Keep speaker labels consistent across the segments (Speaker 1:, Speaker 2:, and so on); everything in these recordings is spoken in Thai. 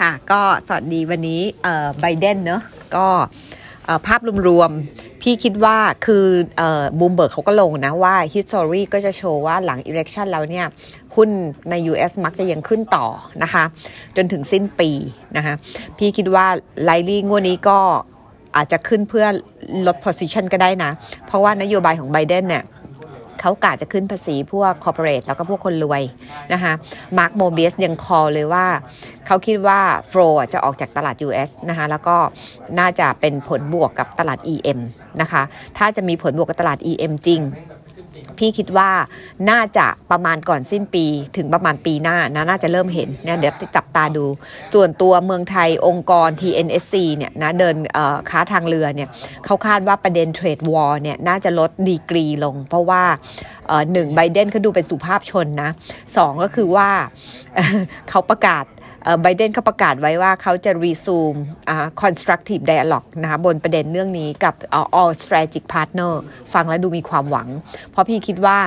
Speaker 1: ค่ะ ก็สวัสดีวันนี้ไบเดนเนอะก็ภาพรวมๆ พี่คิดว่าคือบูมเบิร์กเขาก็ลงนะว่า history ก็จะโชว์ว่าหลัง election แล้วเนี่ย หุ้นใน US มักจะยังขึ้นต่อนะคะ จนถึงสิ้นปีนะคะ พี่คิดว่าไลลี่งวดนี้ก็อาจจะขึ้นเพื่อลด position ก็ได้นะ เพราะว่านโยบายของไบเดนเนี่ย เขากะจะขึ้นภาษีพวก corporate แล้วก็พวกคนรวยนะคะ Mark Mobius ยัง call เลยว่า เขาคิดว่า flow จะออกจากตลาด US นะคะแล้วก็น่าจะเป็นผลบวกกับตลาด EM นะคะถ้าจะมีผลบวกกับตลาด EM จริง พี่คิดว่าน่าจะประมาณก่อนสิ้นปีถึงประมาณปีหน้านะน่าจะเริ่มเห็นเนี่ยเดี๋ยวจับตาดู ส่วนตัวเมืองไทยองค์กร TNSC เนี่ยนะเดินค้าทางเรือเนี่ยเขาคาดว่าประเด็น trade war เนี่ยน่าจะลดดีกรีลง เพราะว่าหนึ่งไบเดนเขาดูเป็นสุภาพชนนะสองก็คือว่าเขาประกาศ ไบเดนเขาประกาศไว้ว่าเขาจะ resume constructive dialogue นะคะบนประเด็นเรื่องนี้กับ all strategic partner ฟังแล้วดูมีความหวัง เพราะพี่คิดว่า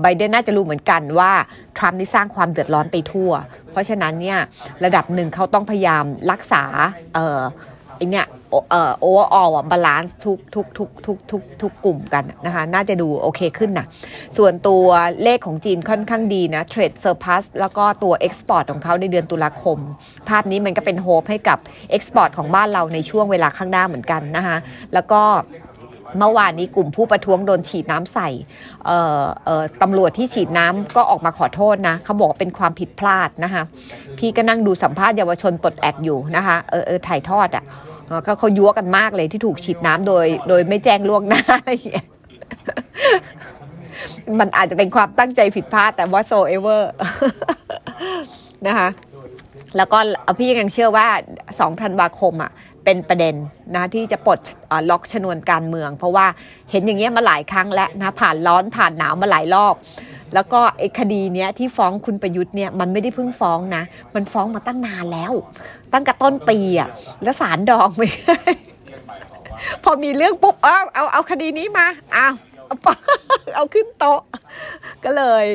Speaker 1: ไบเดนน่าจะรู้เหมือนกันว่าทรัมป์นี่สร้างความเดือดร้อนไปทั่ว เพราะฉะนั้นเนี่ยระดับหนึ่งเขาต้องพยายามรักษาไอเนี่ย เอ่อ overall balance ทุกทุกทุกทุกทุกทุกกลุ่มกันนะคะน่าจะดูโอเคขึ้นนะส่วนตัวเลขของจีนค่อนข้างดีนะ trade surplus แล้วก็ตัว export ของเขาในเดือนตุลาคม ภาพนี้มันก็เป็น hope ให้กับ export ของบ้านเราในช่วงเวลาข้างหน้าเหมือนกันนะคะแล้วก็เมื่อวานนี้กลุ่มผู้ประท้วงโดนฉีดน้ำใส่ตำรวจที่ฉีดน้ำก็ออกมาขอโทษนะเขาบอกเป็นความผิดพลาดนะคะพี่ก็นั่งดูสัมภาษณ์เยาวชนปลดแอกอยู่นะคะเออเออถ่ายทอดอะ่ะ ก็เขายั่วกันมากเลยที่ถูกฉีดน้ำโดย โดยไม่แจ้งล่วงหน้าอะไรอย่างเงี้ยมันอาจจะเป็นความตั้งใจผิดพลาดแต่ว่า so ever นะคะแล้วก็พี่ยังเชื่อว่า2ธันวาคมอะเป็นประเด็นนะที่จะปลดล็อกชนวนการเมือง เพราะว่าเห็นอย่างเงี้ยมาหลายครั้งแล้วนะผ่านร้อนผ่านหนาวมาหลายรอบ แล้วก็ไอ้คดีเนี้ยที่ฟ้องคุณประยุทธ์เนี่ยมันไม่ได้เพิ่งฟ้องนะ มันฟ้องมาตั้งนานแล้ว ตั้งแต่ต้นปีอะแล้วสารดองไปพอมีเรื่องปุ๊บเอาเอาเอาคดีนี้มาเอาเอาขึ้นโต๊ะ ก็เลย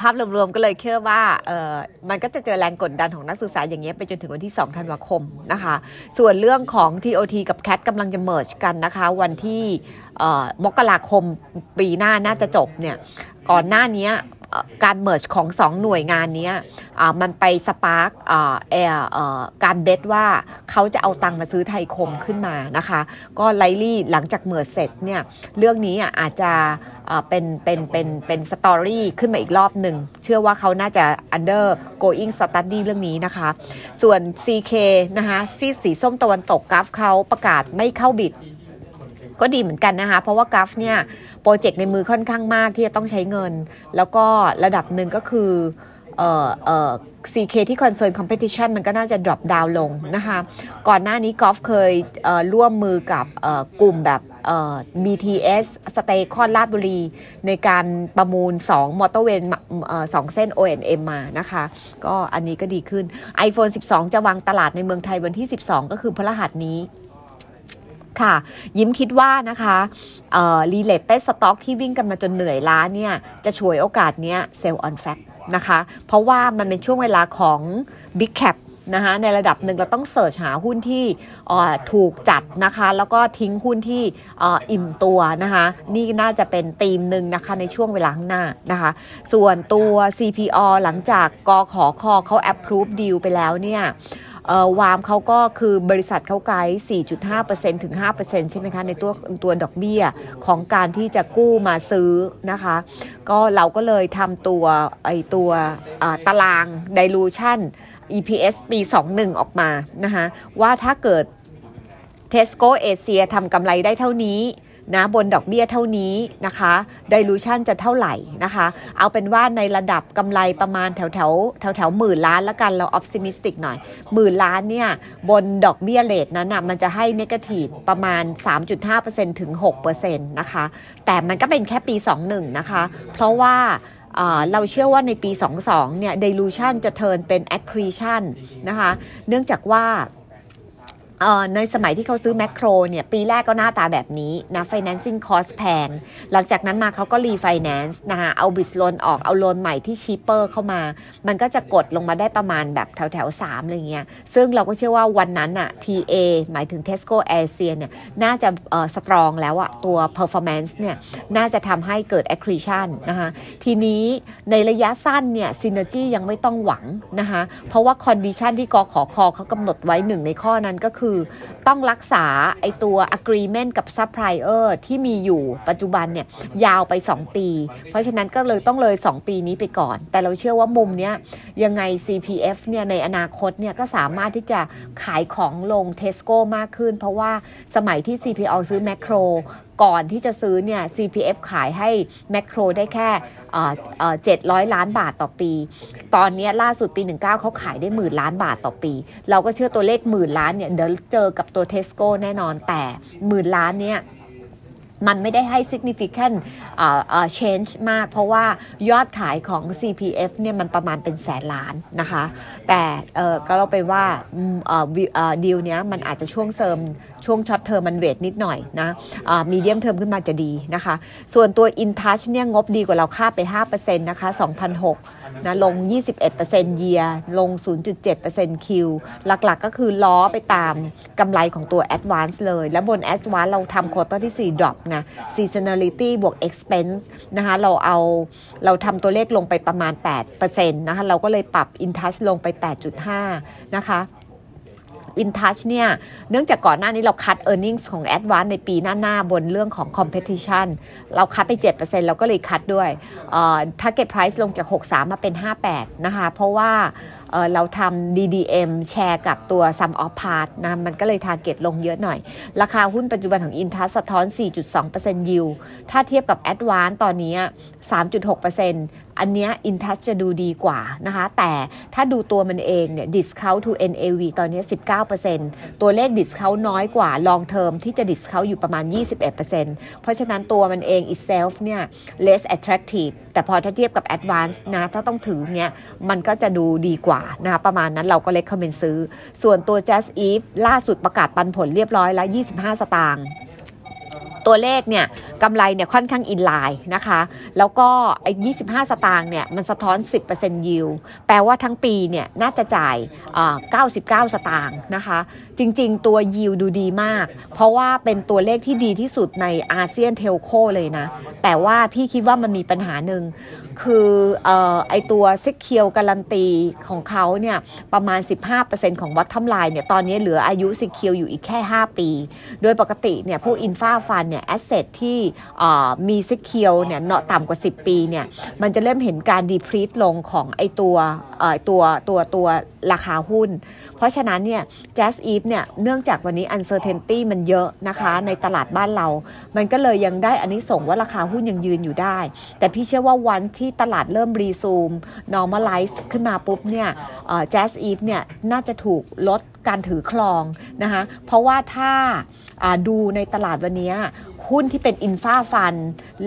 Speaker 1: ภาพรวมๆก็เลยเชื่อว่าเออมันก็จะเจอแรงกดดันของนักศึกษาอย่างเงี้ยไปจนถึงวันที่ 2 ธันวาคมนะคะ ส่วนเรื่องของ TOT กับ CAT กำลังจะเมิร์ชกันนะคะ วันที่มกราคมปีหน้าน่าจะจบเนี่ย ก่อนหน้านี้การ merge ของสองหน่วยงานนี้มันไป spark การ guess ว่าเขาจะเอาตังค์มาซื้อไทยคมขึ้นมานะคะ ก็ likely หลังจาก merge เสร็จเนี่ยเรื่องนี้อาจจะเป็นเป็นเป็นเป็น story ขึ้นมาอีกรอบหนึ่ง เชื่อว่าเขาน่าจะ undergoing study เรื่องนี้นะคะ ส่วน CK นะคะสายสีส้มตะวันตก GULF เขาประกาศไม่เข้า bid ก็ดีเหมือนกันนะคะ เพราะว่า GULF เนี่ยโปรเจกต์ในมือค่อนข้างมากที่จะต้องใช้เงิน แล้วก็ระดับหนึ่งก็คือเอ่อเอ่อ CK ที่ concern competition มันก็น่าจะ drop down ลงนะคะ ก่อนหน้านี้ GULF เคยร่วมมือกับกลุ่มแบบ BTS Stecon ราชบุรี ในการประมูล 2 มอเตอร์เวย์สองเส้น O&M มานะคะ ก็อันนี้ก็ดีขึ้น iPhone 12 จะวางตลาดในเมืองไทยวันที่ 12 ก็คือพฤหัสนี้ ค่ะ ยิ้มคิดว่านะคะ related stock ที่วิ่งกันมาจนเหนื่อยล้าเนี่ย จะฉวยโอกาสเนี้ย sell on fact นะคะ เพราะว่ามันเป็นช่วงเวลาของ Big Cap นะคะในระดับหนึ่งเราต้อง search หาหุ้นที่ถูกจัดนะคะ แล้วก็ทิ้งหุ้นที่อิ่มตัวนะคะ นี่น่าจะเป็นธีมหนึ่งนะคะในช่วงเวลาข้างหน้านะคะ ส่วนตัว CPALL หลังจากกอขอคอเขา approve deal ไปแล้วเนี่ย วามเขาก็คือบริษัทเขาไกด์ 4.5%ถึง 5%ใช่ไหมคะ ในตัวตัวดอกเบี้ยของการที่จะกู้มาซื้อนะคะ ก็เราก็เลยทำตัวไอตัวตาราง dilution EPS ปี 21 ออกมานะคะว่าถ้าเกิด Tesco เอเชียทำกำไรได้เท่านี้ นะบนดอกเบี้ยเท่านี้นะคะดิลูชันจะเท่าไหร่นะคะ เอาเป็นว่าในระดับกำไรประมาณแถวแถวแถวแถวหมื่นล้านละกันเราออ t ติมิสติกหน่อยหมื่นล้านเนี่ยบนดอกเบี้ย rate นั้นอะมันจะให้ negative ประมาณ 3.5%ถึง6%นะคะ แต่มันก็เป็นแค่ปี 21 นะคะ เพราะว่าเราเชื่อว่าในปี 22 เนี่ย dilution จะ turn เป็น accretion นะคะ เนื่องจากว่า ในสมัยที่เขาซื้อแมคโครเนี่ยปีแรกก็หน้าตาแบบนี้นะ financing cost แพง หลังจากนั้นมาเขาก็รีไฟแนนซ์นะคะเอา bridge loan ออกเอา loan ใหม่ที่ cheaper เข้ามา มันก็จะกดลงมาได้ประมาณแบบแถวแถวสามอะไรเงี้ยซึ่งเราก็เชื่อว่าวันนั้นอะ TA หมายถึง Tesco Asia เนี่ยน่าจะสตรองแล้วอะตัว performance เนี่ยน่าจะทำให้เกิด accretion นะคะทีนี้ในระยะสั้นเนี่ย synergy ยังไม่ต้องหวังนะคะเพราะว่า condition ที่กขอคอเขากำหนดไว้หนึ่งในข้อนั้นก็คือต้องรักษาไอตัว agreement กับ supplier ที่มีอยู่ปัจจุบันเนี่ยยาวไป 2 ปี เพราะฉะนั้นก็เลยต้องเลย 2 ปีนี้ไปก่อน แต่เราเชื่อว่ามุมเนี้ยยังไง CPF เนี่ยในอนาคตเนี่ยก็สามารถที่จะขายของลง Tesco มากขึ้น เพราะว่าสมัยที่ CPO ซื้อแมคโคร ก่อนที่จะซื้อเนี่ย CPF ขายให้แมคโครได้แค่เจ็ดร้อยล้านบาทต่อปี ตอนนี้ล่าสุดปี 19เขาขายได้หมื่นล้านบาทต่อปี เราก็เชื่อตัวเลขหมื่นล้านเนี่ยเดี๋ยวเจอกับตัวเทสโก้แน่นอนแต่หมื่นล้านเนี่ย มันไม่ได้ให้ significant uh, uh, change มาก เพราะว่ายอดขายของ CPF เนี่ยมันประมาณเป็นแสนล้านนะคะ แต่ก็เราไปว่าดีลเนี้ยมันอาจจะช่วงเสริมช่วง short term มัน weight นิดหน่อยนะ medium term ขึ้นมาจะดีนะคะ ส่วนตัว InTouch เนี่ยงบดีกว่าเราคาดไป 5%นะคะ2006นะลง 21%เยียลง 0.7% Qหลักๆก็คือล้อไปตามกำไรของตัว Advance เลย แล้วบน Advance เราทำโคต้าที่ 4 drop ไง seasonality บวก expense นะคะเราเอาเราทำตัวเลขลงไปประมาณ 8%นะคะเราก็เลยปรับ InTouch ลงไป 8.5 นะคะอินทัชเนี่ยเนื่องจากก่อนหน้านี้เราคัด e a r n i n g ของ a d v a n c e ในปีหน้า ๆ บนเรื่องของ competition เราคัดไป 7%เราก็เลยคัดด้วย target price ลงจาก 63 มาเป็น 58 นะคะ เพราะว่าเราทำ DDM แชร์กับตัว Sum of Part นะ มันก็เลยทาร์เก็ตลงเยอะหน่อย ราคาหุ้นปัจจุบันของ Intas สะท้อน 4.2% yield ถ้าเทียบกับ Advance ตอนนี้ 3.6%อันนี้อินทัชจะดูดีกว่านะคะ แต่ถ้าดูตัวมันเองเนี่ย discount to NAV ตอนนี้ 19%ตัวเลข discount น้อยกว่า long term ที่จะ discount อยู่ประมาณ 21%เพราะฉะนั้นตัวมันเอง itself เนี่ย less attractive แต่พอถ้าเทียบกับ advance นะ ถ้าต้องถือเนี่ย มันก็จะดูดีกว่านะคะประมาณนั้นเราก็เล็กคอมเมนต์ซื้อ ส่วนตัว Jazz Eve ล่าสุดประกาศปันผลเรียบร้อยแล้ว 25 สตางค์ตัวเลขเนี่ยกำไรเนี่ยค่อนข้างอินไลน์นะคะ แล้วก็ไอ้25 สตางค์เนี่ยมันสะท้อน 10%ยิวแปลว่าทั้งปีเนี่ยน่าจะจ่าย 99 สตางค์นะคะ จริงๆ ตัวยิวดูดีมาก เพราะว่าเป็นตัวเลขที่ดีที่สุดในอาเซียน telco เลยนะ แต่ว่าพี่คิดว่ามันมีปัญหาหนึ่ง คืออไอตัว secure guarantee ของเขาเนี่ยประมาณ 15%ของ bottom line เนี่ยตอนนี้เหลืออายุ secure อยู่อีกแค่ 5 ปี โดยปกติเนี่ยผู้ infra fund เนี่ย asset ที่มี secure เนี่ยเนาะต่ำกว่า 10 ปีเนี่ยมันจะเริ่มเห็นการ deplete ลงของไอตัวตัวตัวตัวราคาหุ้น เพราะฉะนั้นเนี่ย Jazz Eve เนี่ย เนื่องจากวันนี้ uncertainty มันเยอะนะคะ ในตลาดบ้านเรา มันก็เลยยังได้อันนี้ส่งว่าราคาหุ้นยังยืนอยู่ได้ แต่พี่เชื่อว่าวันที่ตลาดเริ่มรีซูม normalize ขึ้นมาปุ๊บเนี่ย Jazz Eve เนี่ย น่าจะถูกลดการถือครองนะคะ เพราะว่าถ้าดูในตลาดวันนี้หุ้นที่เป็นอินฟาฟัน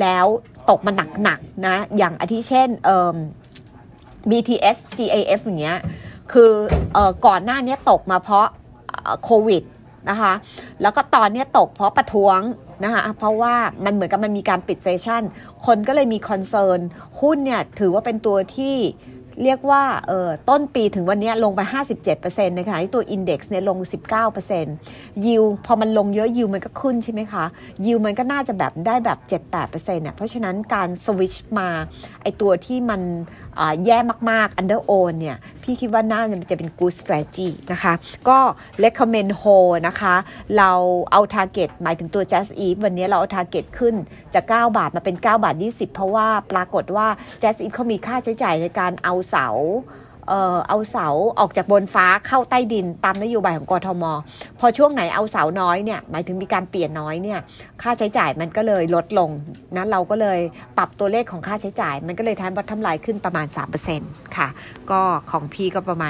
Speaker 1: แล้วตกมาหนักๆนะ อย่างอาทิเช่น BTS GIF อย่างเงี้ยคืออก่อนหน้านี้ตกมาเพราะโควิดนะคะแล้วก็ตอนนี้ตกเพราะประท้วงนะคะเพราะว่ามันเหมือนกับมันมีการปิดเซสชั่น คนก็เลยมี concern หุ้นเนี่ยถือว่าเป็นตัวที่ เรียกว่าต้นปีถึงวันนี้ลงไป 57%ในขณะที่ตัว Index เนี่ยลง 19%ยิวพอมันลงเยอะยิวมันก็ขึ้นใช่ไหมคะ ยิวมันก็น่าจะแบบได้แบบ 7-8%เนี่ยเพราะฉะนั้นการสวิชมาไอตัวที่มันแย่มากๆ under own เนี่ย พี่คิดว่าน่าจะเป็น good strategy นะคะ ก็ recommend hold นะคะ เราเอา target หมายถึงตัว just e วันนี้เราเอา target ขึ้นจาก 9 บาทมาเป็น 9 บาท 20 เพราะว่าปรากฏว่า just e เขามีค่าใช้จ่ายในการเอาเสาเออเอาเสาออกจากบนฟ้าเข้าใต้ดินตามนโยบายของกทม พอช่วงไหนเอาเสาน้อยเนี่ยหมายถึงมีการเปลี่ยนน้อยเนี่ยค่าใช้จ่ายมันก็เลยลดลงนะเราก็เลยปรับตัวเลขของค่าใช้จ่าย มันก็เลยทำบัตทำลายขึ้นประมาณ 3%ค่ะ ก็ของพี่ก็ประมาณ